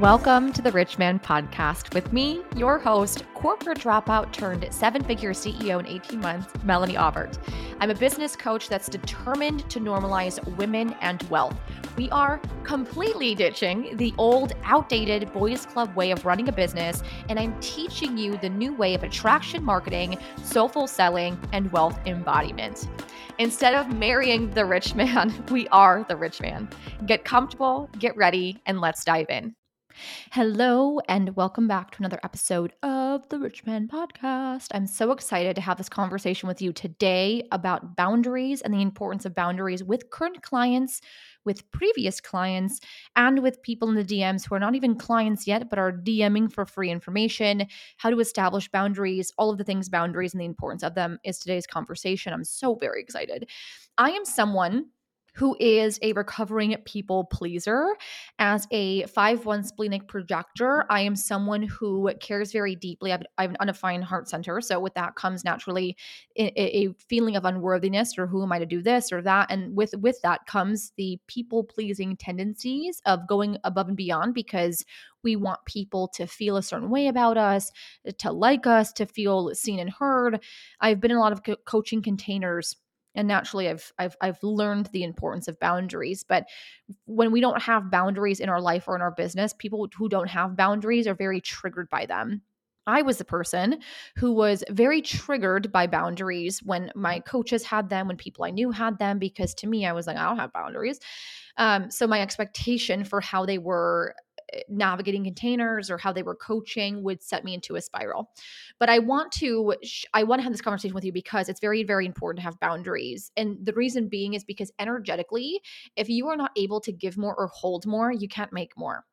Welcome to the Rich Man Podcast with me, your host, corporate dropout turned seven figure CEO in 18 months, Melanie Aubert. I'm a business coach that's determined to normalize women and wealth. We are completely ditching the old, outdated boys club way of running a business, and I'm teaching you the new way of attraction marketing, soulful selling, and wealth embodiment. Instead of marrying the rich man, we are the rich man. Get comfortable, get ready, and let's dive in. Hello, and welcome back to another episode of the Rich Man Podcast. I'm so excited to have this conversation with you today about boundaries and the importance of boundaries with current clients, with previous clients, and with people in the DMs who are not even clients yet, but are DMing for free information, how to establish boundaries, all of the things boundaries and the importance of them is today's conversation. I'm so very excited. I am someone who is a recovering people pleaser. As a 5 1 splenic projector, I am someone who cares very deeply. I have, I have an undefined heart center. So, with that comes naturally a, a, feeling of unworthiness or who am I to do this or that. And with, with that comes the people pleasing tendencies of going above and beyond because we want people to feel a certain way about us, to like us, to feel seen and heard. I've been in a lot of co- coaching containers and naturally I've I've I've learned the importance of boundaries but when we don't have boundaries in our life or in our business people who don't have boundaries are very triggered by them I was the person who was very triggered by boundaries when my coaches had them, when people I knew had them, because to me, I was like, I don't have boundaries. Um, so my expectation for how they were Eh, navigating containers or how they were coaching would set me into a spiral. But I want to I want to have this conversation with you because it's very very important to have boundaries. And the reason being is because energetically, if you are not able to give more or hold more, you can't make more.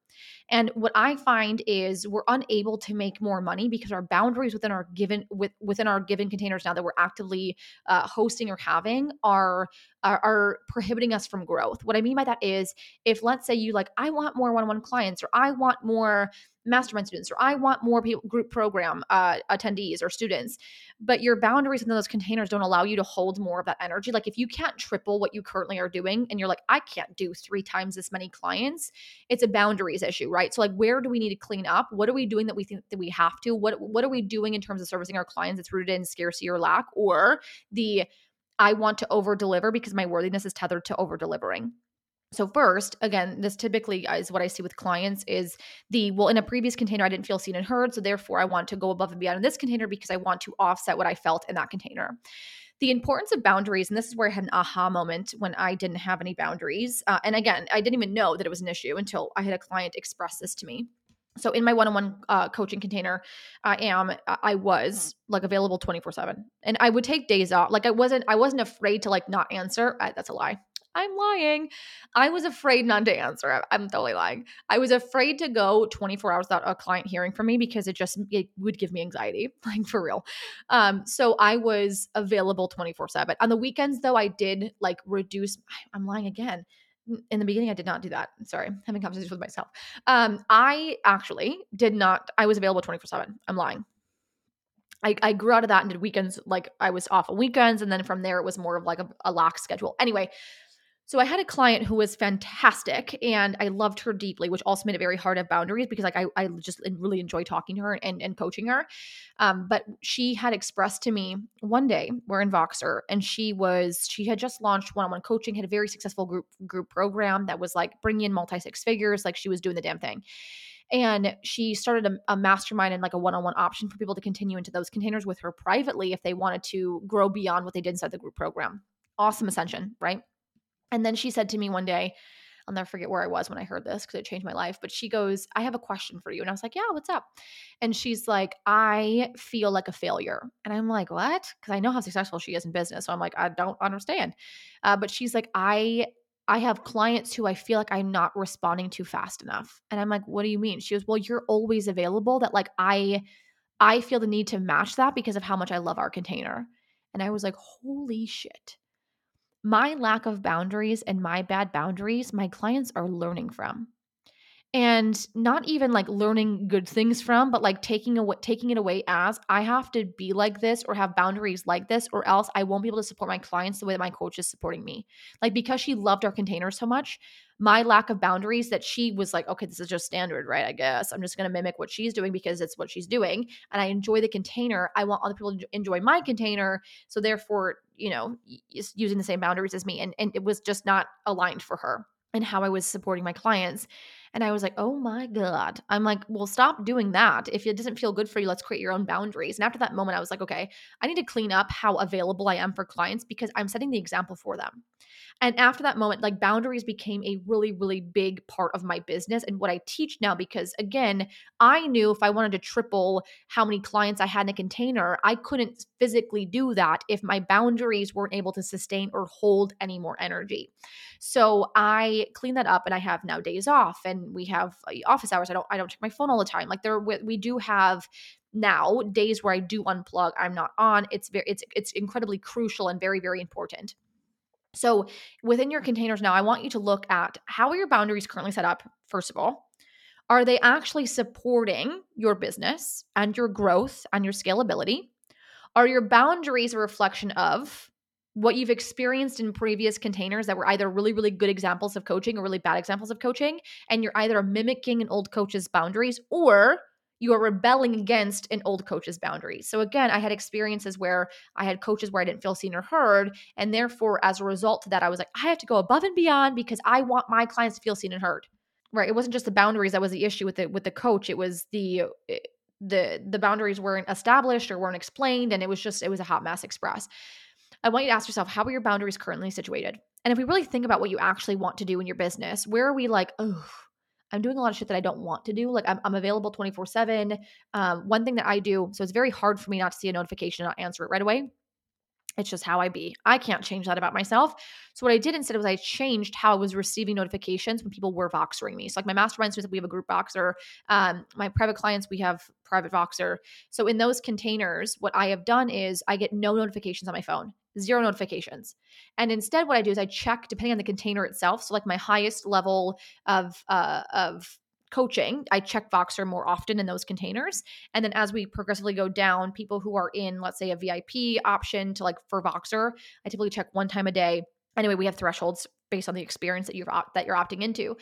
And what I find is we're unable to make more money because our boundaries within our given with, within our given containers now that we're actively uh, hosting or having are, are are prohibiting us from growth. What I mean by that is if let's say you like I want more one-on-one clients or I want more mastermind students or I want more people, group program uh, attendees or students, but your boundaries in those containers don't allow you to hold more of that energy. Like if you can't triple what you currently are doing and you're like, I can't do three times as many clients, it's a boundaries issue, right? So like where do we need to clean up? What are we doing that we think that we have to? What what are we doing in terms of servicing our clients that's rooted in scarcity or lack or the I want to over deliver because my worthiness is tethered to over delivering. So first, again, this typically is what I see with clients is the well in a previous container I didn't feel seen and heard, so therefore I want to go above and beyond in this container because I want to offset what I felt in that container. The importance of boundaries, and this is where I had an aha moment when I didn't have any boundaries. Uh, and again, I didn't even know that it was an issue until I had a client express this to me. So in my one-on-one uh, coaching container, I am I was like available 24/7. And I would take days off. Like I wasn't I wasn't afraid to like not answer. I, that's a lie. I'm lying. I was afraid not to answer. I'm totally lying. I was afraid to go 24 hours without a client hearing from me because it just it would give me anxiety, like for real. Um, so I was available 24 7. On the weekends, though, I did like reduce. I'm lying again in the beginning i did not do that sorry having conversations with myself um i actually did not i was available 24 7 i'm lying I, I grew out of that and did weekends like i was off on weekends and then from there it was more of like a, a lax schedule anyway so I had a client who was fantastic and I loved her deeply, which also made it very hard to have boundaries because like I, I just really enjoy talking to her and, and coaching her. Um, but she had expressed to me one day, we're in Voxer, and she was, she had just launched one-on-one coaching, had a very successful group group program that was like bringing in multi six figures, like she was doing the damn thing. And she started a, a mastermind and like a one-on-one option for people to continue into those containers with her privately if they wanted to grow beyond what they did inside the group program. Awesome ascension, right? And then she said to me one day, I'll never forget where I was when I heard this because it changed my life. But she goes, I have a question for you. And I was like, Yeah, what's up? And she's like, I feel like a failure. And I'm like, What? Because I know how successful she is in business. So I'm like, I don't understand. Uh, but she's like, I I have clients who I feel like I'm not responding to fast enough. And I'm like, what do you mean? She goes, Well, you're always available. That like I I feel the need to match that because of how much I love our container. And I was like, holy shit my lack of boundaries and my bad boundaries, my clients are learning from. And not even like learning good things from, but like taking away taking it away as I have to be like this or have boundaries like this, or else I won't be able to support my clients the way that my coach is supporting me. Like because she loved our container so much, my lack of boundaries that she was like, okay, this is just standard, right? I guess I'm just going to mimic what she's doing because it's what she's doing. And I enjoy the container. I want other people to enjoy my container. So therefore, you know, using the same boundaries as me. And, and it was just not aligned for her and how I was supporting my clients. And I was like, oh my God. I'm like, well, stop doing that. If it doesn't feel good for you, let's create your own boundaries. And after that moment, I was like, okay, I need to clean up how available I am for clients because I'm setting the example for them. And after that moment, like boundaries became a really, really big part of my business and what I teach now. Because again, I knew if I wanted to triple how many clients I had in a container, I couldn't physically do that if my boundaries weren't able to sustain or hold any more energy. So I clean that up and I have now days off and we have uh, office hours. I don't I don't check my phone all the time. Like there we do have now days where I do unplug, I'm not on. It's very it's it's incredibly crucial and very very important. So within your containers now, I want you to look at how are your boundaries currently set up, first of all. Are they actually supporting your business and your growth and your scalability? Are your boundaries a reflection of what you've experienced in previous containers that were either really, really good examples of coaching or really bad examples of coaching? And you're either mimicking an old coach's boundaries or you are rebelling against an old coach's boundaries. So again, I had experiences where I had coaches where I didn't feel seen or heard, and therefore as a result of that I was like I have to go above and beyond because I want my clients to feel seen and heard. Right? It wasn't just the boundaries that was the issue with the with the coach, it was the eh, the the boundaries weren't established or weren't explained and it was just it was a hot mess express. I want you to ask yourself, how are your boundaries currently situated? And if we really think about what you actually want to do in your business, where are we like, oh, I'm doing a lot of shit that I don't want to do. Like I'm, I'm available 24 seven. Um, one thing that I do, so it's very hard for me not to see a notification and not answer it right away. It's just how I be. I can't change that about myself. So what I did instead was I changed how I was receiving notifications when people were Voxering me. So like my masterminds, we have a group Voxer. Um, my private clients, we have private Voxer. So in those containers, what I have done is I get no notifications on my phone zero notifications. And instead, what I do is I check depending on the container itself. So, like my highest level of uh, of coaching, I check Voxer more often in those containers. And then as we progressively go down, people who are in, let's say, a VIP option to like for Voxer, I typically check one time a day. Anyway, we have thresholds based on the experience that you're op- that you're opting into.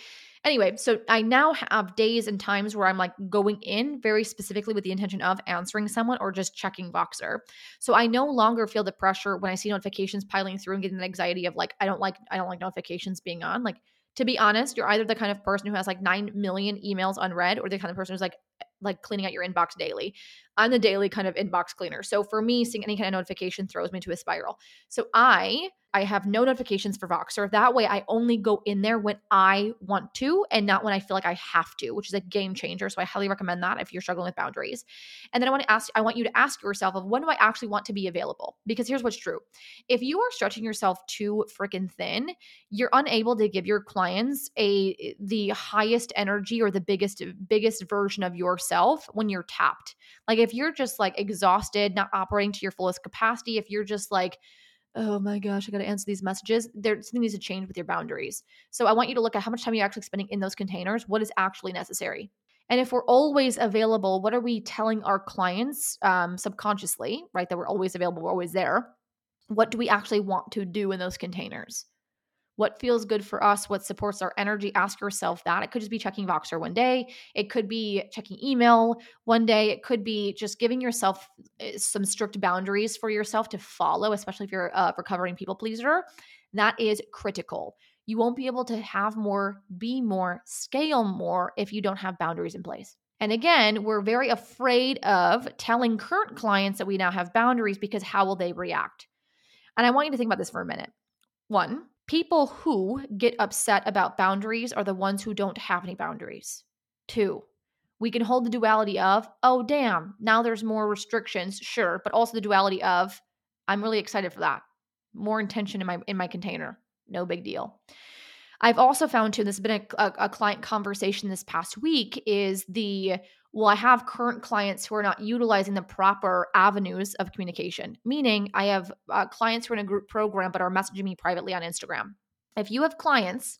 Anyway, so I now have days and times where I'm like going in very specifically with the intention of answering someone or just checking Voxer. So I no longer feel the pressure when I see notifications piling through and getting the anxiety of like I don't like I don't like notifications being on. Like to be honest, you're either the kind of person who has like 9 million emails unread or the kind of person who's like like cleaning out your inbox daily. I'm the daily kind of inbox cleaner. So for me, seeing any kind of notification throws me into a spiral. So I I have no notifications for Voxer. That way, I only go in there when I want to and not when I feel like I have to, which is a game changer. So I highly recommend that if you're struggling with boundaries. And then I want to ask, I want you to ask yourself of when do I actually want to be available? Because here's what's true: if you are stretching yourself too freaking thin, you're unable to give your clients a the highest energy or the biggest biggest version of yourself when you're tapped. Like if you're just like exhausted, not operating to your fullest capacity, if you're just like oh my gosh, I got to answer these messages. There something needs to change with your boundaries. So I want you to look at how much time you're actually spending in those containers. What is actually necessary? And if we're always available, what are we telling our clients um, subconsciously, right? That we're always available, we're always there. What do we actually want to do in those containers? What feels good for us, what supports our energy. Ask yourself that. It could just be checking Voxer one day, it could be checking email one day, it could be just giving yourself eh, some strict boundaries for yourself to follow, especially if you're a recovering people pleaser. That is critical. You won't be able to have more, be more, scale more if you don't have boundaries in place. And again, we're very afraid of telling current clients that we now have boundaries because how will they react? And I want you to think about this for a minute. One, People who get upset about boundaries are the ones who don't have any boundaries. Two, we can hold the duality of, oh, damn, now there's more restrictions, sure, but also the duality of, I'm really excited for that. More intention in my in my container. No big deal. I've also found too, this has been a, a, a client conversation this past week, is the well, I have current clients who are not utilizing the proper avenues of communication, meaning I have uh, clients who are in a group program but are messaging me privately on Instagram. If you have clients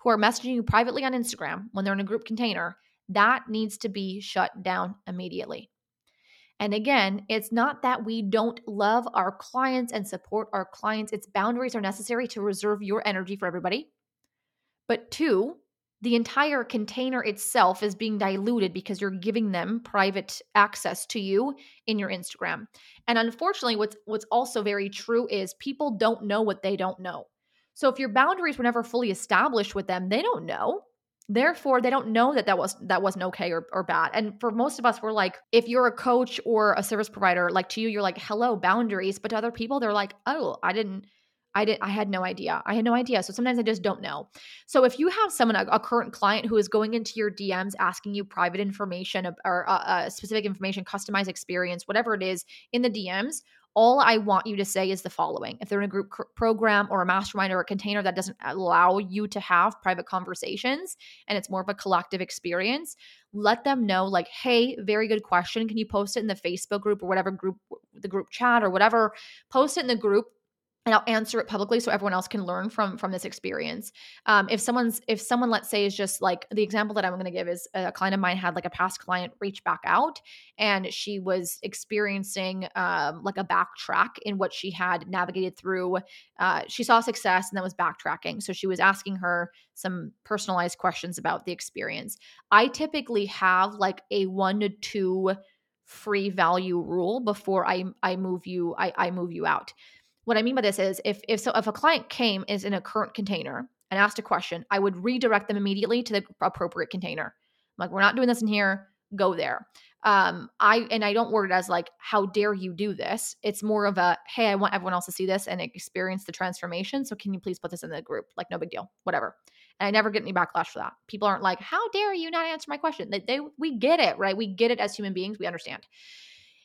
who are messaging you privately on Instagram when they're in a group container, that needs to be shut down immediately. And again, it's not that we don't love our clients and support our clients, it's boundaries are necessary to reserve your energy for everybody But two, the entire container itself is being diluted because you're giving them private access to you in your Instagram. And unfortunately, what's what's also very true is people don't know what they don't know. So if your boundaries were never fully established with them, they don't know. Therefore, they don't know that that was that wasn't okay or, or bad. And for most of us, we're like, if you're a coach or a service provider, like to you, you're like, hello, boundaries. But to other people, they're like, oh, I didn't I did I had no idea. I had no idea. So sometimes I just don't know. So if you have someone a, a current client who is going into your DMs asking you private information or uh, uh, specific information, customized experience, whatever it is in the DMs, all I want you to say is the following. If they're in a group program or a mastermind or a container that doesn't allow you to have private conversations and it's more of a collective experience, let them know like, "Hey, very good question. Can you post it in the Facebook group or whatever group the group chat or whatever? Post it in the group and I'll answer it publicly so everyone else can learn from from this experience. Um, if someone's if someone let's say is just like the example that I'm going to give is a client of mine had like a past client reach back out and she was experiencing um, like a backtrack in what she had navigated through. Uh, she saw success and then was backtracking, so she was asking her some personalized questions about the experience. I typically have like a one to two free value rule before I I move you I, I move you out what I mean by this is if if so if a client came is in a current container and asked a question, I would redirect them immediately to the appropriate container. I'm like, we're not doing this in here. Go there. Um, I and I don't word it as like, how dare you do this? It's more of a, hey, I want everyone else to see this and experience the transformation. So can you please put this in the group? Like, no big deal, whatever. And I never get any backlash for that. People aren't like, how dare you not answer my question? They, they we get it, right? We get it as human beings. We understand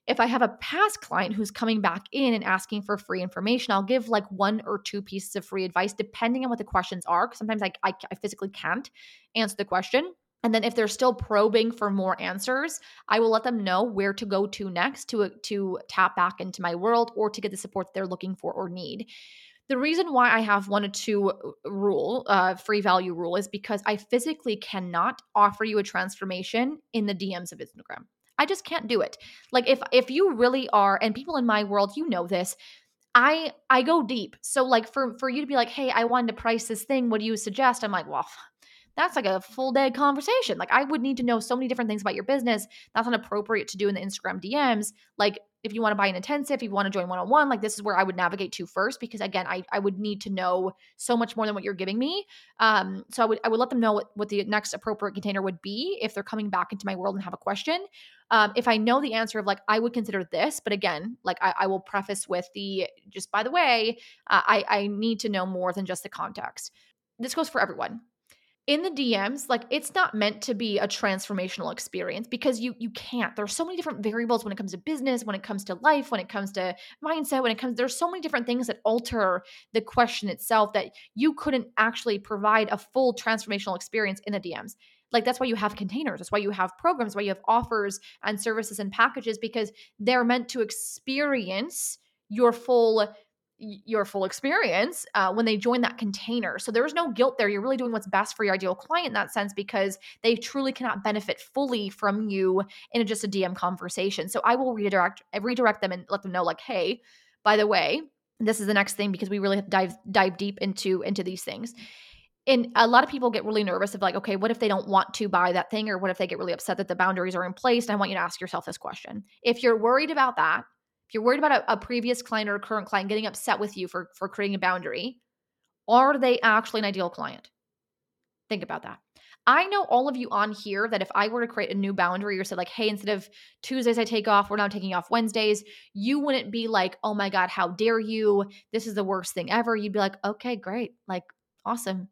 if I have a past client who's coming back in and asking for free information, I'll give like one or two pieces of free advice depending on what the questions are. Sometimes I, I, I physically can't answer the question. And then if they're still probing for more answers, I will let them know where to go to next to to tap back into my world or to get the support they're looking for or need. The reason why I have one or two uh, rule, uh, free value rule, is because I physically cannot offer you a transformation in the DMs of Instagram. I just can't do it. Like if if you really are and people in my world, you know this, I I go deep. So like for for you to be like, "Hey, I wanted to price this thing. What do you suggest?" I'm like, "Well, that's like a full day conversation. Like I would need to know so many different things about your business. That's not appropriate to do in the Instagram DMs. Like if you want to buy an intensive, if you want to join one on one, like this is where I would navigate to first because again, I, I would need to know so much more than what you're giving me. Um, so I would I would let them know what, what the next appropriate container would be if they're coming back into my world and have a question. Um, if I know the answer of like I would consider this, but again, like I, I will preface with the just by the way, uh, I I need to know more than just the context. This goes for everyone in the DMs, like it's not meant to be a transformational experience because you you can't. There's so many different variables when it comes to business, when it comes to life, when it comes to mindset, when it comes there's so many different things that alter the question itself that you couldn't actually provide a full transformational experience in the DMs. Like that's why you have containers. That's why you have programs, why you have offers and services and packages because they're meant to experience your full your full experience uh, when they join that container. So there's no guilt there. You're really doing what's best for your ideal client in that sense because they truly cannot benefit fully from you in just a DM conversation. So I will redirect redirect them and let them know like, hey, by the way, this is the next thing because we really dive dive deep into into these things. And a lot of people get really nervous of like, okay, what if they don't want to buy that thing, or what if they get really upset that the boundaries are in place? And I want you to ask yourself this question: If you're worried about that, if you're worried about a, a previous client or a current client getting upset with you for, for creating a boundary, are they actually an ideal client? Think about that. I know all of you on here that if I were to create a new boundary or said, like, hey, instead of Tuesdays I take off, we're now taking off Wednesdays, you wouldn't be like, oh my God, how dare you? This is the worst thing ever. You'd be like, okay, great. Like, awesome.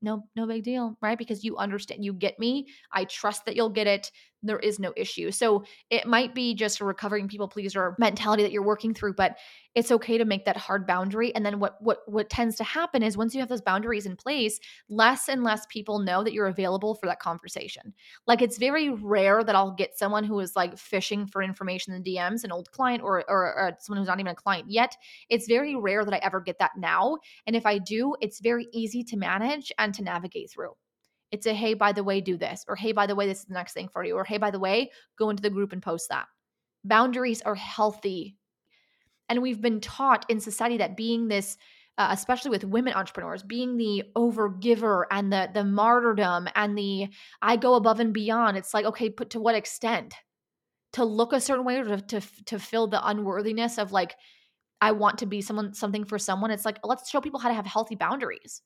No, no big deal, right? Because you understand, you get me. I trust that you'll get it there is no issue. So it might be just a recovering people pleaser mentality that you're working through, but it's okay to make that hard boundary. And then what what what tends to happen is once you have those boundaries in place, less and less people know that you're available for that conversation. Like it's very rare that I'll get someone who is like fishing for information in DMs, an old client or, or or someone who's not even a client yet. It's very rare that I ever get that now. And if I do, it's very easy to manage and to navigate through. It's a hey, by the way, do this, or hey, by the way, this is the next thing for you, or hey, by the way, go into the group and post that. Boundaries are healthy. And we've been taught in society that being this uh, especially with women entrepreneurs, being the overgiver and the the martyrdom and the I go above and beyond. It's like, okay, put to what extent? To look a certain way or to to, to fill the unworthiness of like I want to be someone something for someone. It's like let's show people how to have healthy boundaries.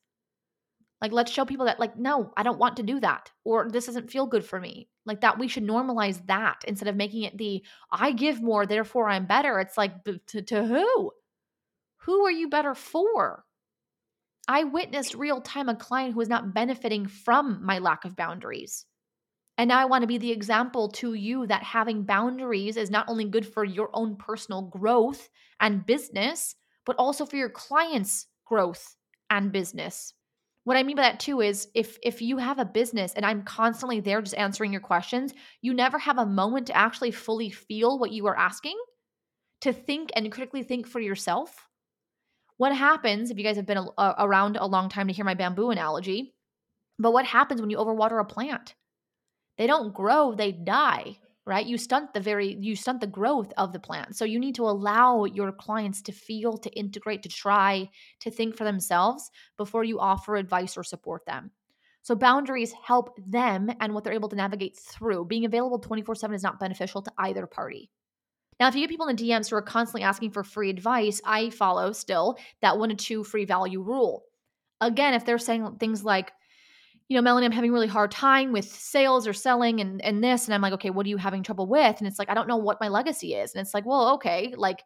Like let's show people that like no, I don't want to do that or this doesn't feel good for me. Like that we should normalize that instead of making it the I give more therefore I'm better. It's like to, to who? Who are you better for? I witnessed real time a client who was not benefiting from my lack of boundaries. And now I want to be the example to you that having boundaries is not only good for your own personal growth and business, but also for your clients' growth and business. What I mean by that too is if if you have a business and I'm constantly there just answering your questions, you never have a moment to actually fully feel what you are asking, to think and critically think for yourself. What happens if you guys have been a, a, uh, around a long time to hear my bamboo analogy? But what happens when you overwater a plant? They don't grow, they die right? You stunt the very you stunt the growth of the plant. So you need to allow your clients to feel to integrate to try to think for themselves before you offer advice or support them. So boundaries help them and what they're able to navigate through. Being available 24/7 is not beneficial to either party. Now, if you get people in the DMs who are constantly asking for free advice, I follow still that one to two free value rule. Again, if they're saying things like, you know, Melanie, I'm having a really hard time with sales or selling and and this. And I'm like, okay, what are you having trouble with? And it's like, I don't know what my legacy is. And it's like, well, okay, like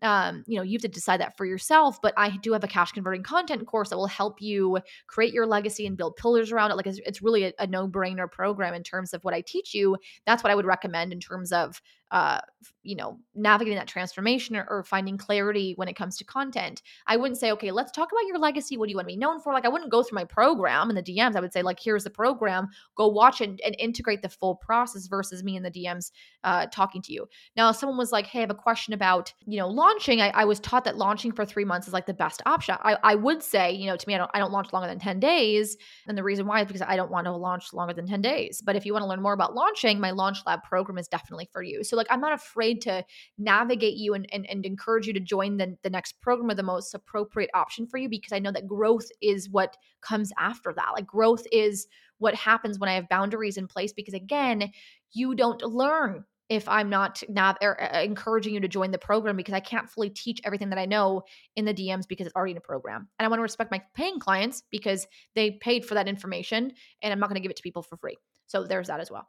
um, you know, you have to decide that for yourself. But I do have a cash converting content course that will help you create your legacy and build pillars around it. Like it's, it's really a, a no brainer program in terms of what I teach you. That's what I would recommend in terms of, uh, you know, navigating that transformation or, or, finding clarity when it comes to content. I wouldn't say, okay, let's talk about your legacy. What do you want to be known for? Like, I wouldn't go through my program in the DMs. I would say, like, here's the program. Go watch and, and integrate the full process versus me in the DMs uh, talking to you. Now, if someone was like, hey, I have a question about, you know, launching, I, I, was taught that launching for three months is like the best option. I, I would say, you know, to me, I don't, I don't launch longer than 10 days. And the reason why is because I don't want to launch longer than 10 days. But if you want to learn more about launching, my Launch Lab program is definitely for you. So, like, I'm not afraid to navigate you and, and, and encourage you to join the, the next program or the most appropriate option for you because I know that growth is what comes after that. Like, growth is what happens when I have boundaries in place because, again, you don't learn if I'm not nav- er, encouraging you to join the program because I can't fully teach everything that I know in the DMs because it's already in a program. And I want to respect my paying clients because they paid for that information and I'm not going to give it to people for free. So there's that as well.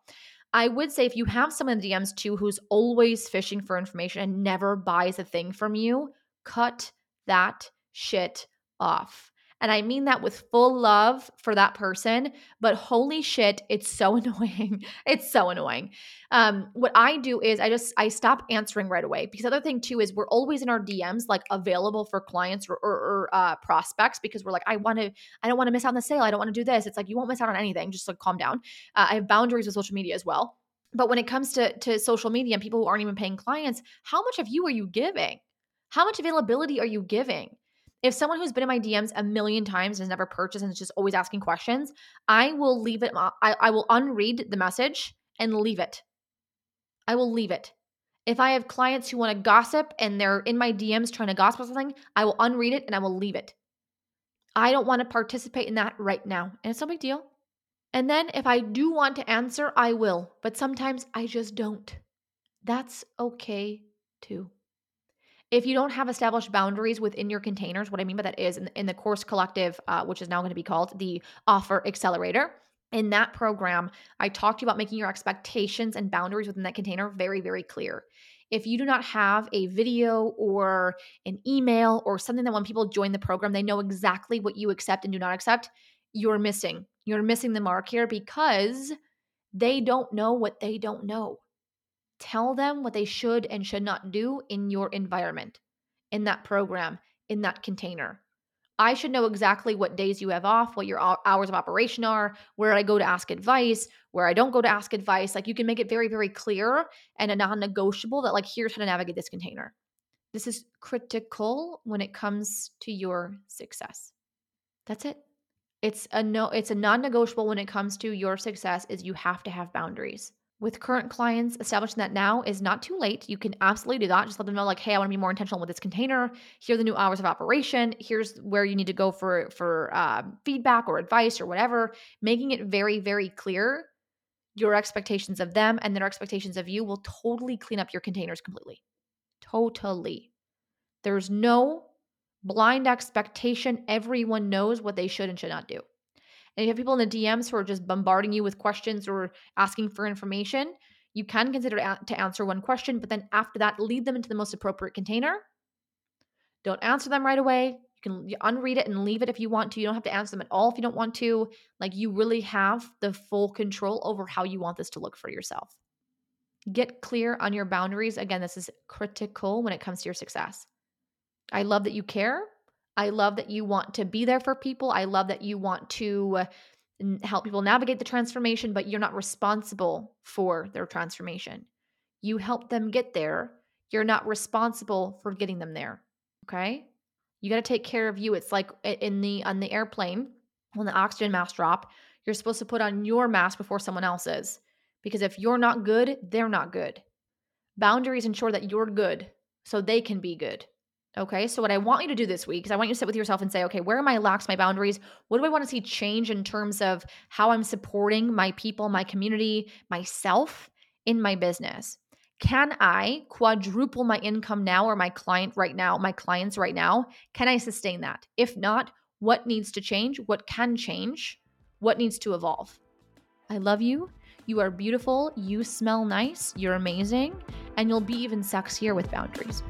I would say if you have someone in the DMs too who's always fishing for information and never buys a thing from you, cut that shit off. And I mean that with full love for that person, but holy shit, it's so annoying. it's so annoying. Um, what I do is I just I stop answering right away because other thing too is we're always in our DMs like available for clients or, or, or uh, prospects because we're like I want to I don't want to miss out on the sale. I don't want to do this. It's like you won't miss out on anything. Just like calm down. Uh, I have boundaries with social media as well. But when it comes to to social media and people who aren't even paying clients, how much of you are you giving? How much availability are you giving? If someone who's been in my DMs a million times has never purchased and is just always asking questions, I will leave it. Uh, I, I will unread the message and leave it. I will leave it. If I have clients who want to gossip and they're in my DMs trying to gossip something, I will unread it and I will leave it. I don't want to participate in that right now. And it's no big deal. And then if I do want to answer, I will. But sometimes I just don't. That's okay too. If you don't have established boundaries within your containers, what I mean by that is in, in the course collective, uh, which is now going to be called the Offer Accelerator. In that program, I talked to you about making your expectations and boundaries within that container very, very clear. If you do not have a video or an email or something that when people join the program, they know exactly what you accept and do not accept, you're missing. You're missing the mark here because they don't know what they don't know. Tell them what they should and should not do in your environment, in that program, in that container. I should know exactly what days you have off, what your hours of operation are, where I go to ask advice, where I don't go to ask advice. Like you can make it very, very clear and a non negotiable that, like, here's how to navigate this container. This is critical when it comes to your success. That's it. It's a no, it's a non negotiable when it comes to your success, is you have to have boundaries. With current clients, establishing that now is not too late. You can absolutely do that. Just let them know, like, hey, I want to be more intentional with this container. Here are the new hours of operation. Here's where you need to go for for uh, feedback or advice or whatever. Making it very, very clear your expectations of them and their expectations of you will totally clean up your containers completely. Totally. There's no blind expectation. Everyone knows what they should and should not do and you have people in the DMs who are just bombarding you with questions or asking for information, you can consider to answer one question, but then after that, lead them into the most appropriate container. Don't answer them right away. You can unread it and leave it if you want to. You don't have to answer them at all if you don't want to. Like you really have the full control over how you want this to look for yourself. Get clear on your boundaries. Again, this is critical when it comes to your success. I love that you care. I love that you want to be there for people. I love that you want to uh, help people navigate the transformation, but you're not responsible for their transformation. You help them get there. You're not responsible for getting them there. Okay? You got to take care of you. It's like in the on the airplane when the oxygen mask drop, you're supposed to put on your mask before someone else's. Because if you're not good, they're not good. Boundaries ensure that you're good so they can be good. Okay. So, what I want you to do this week is I want you to sit with yourself and say, okay, where am I lax my boundaries? What do I want to see change in terms of how I'm supporting my people, my community, myself in my business? Can I quadruple my income now or my client right now, my clients right now? Can I sustain that? If not, what needs to change? What can change? What needs to evolve? I love you. You are beautiful. You smell nice. You're amazing. And you'll be even sexier with boundaries.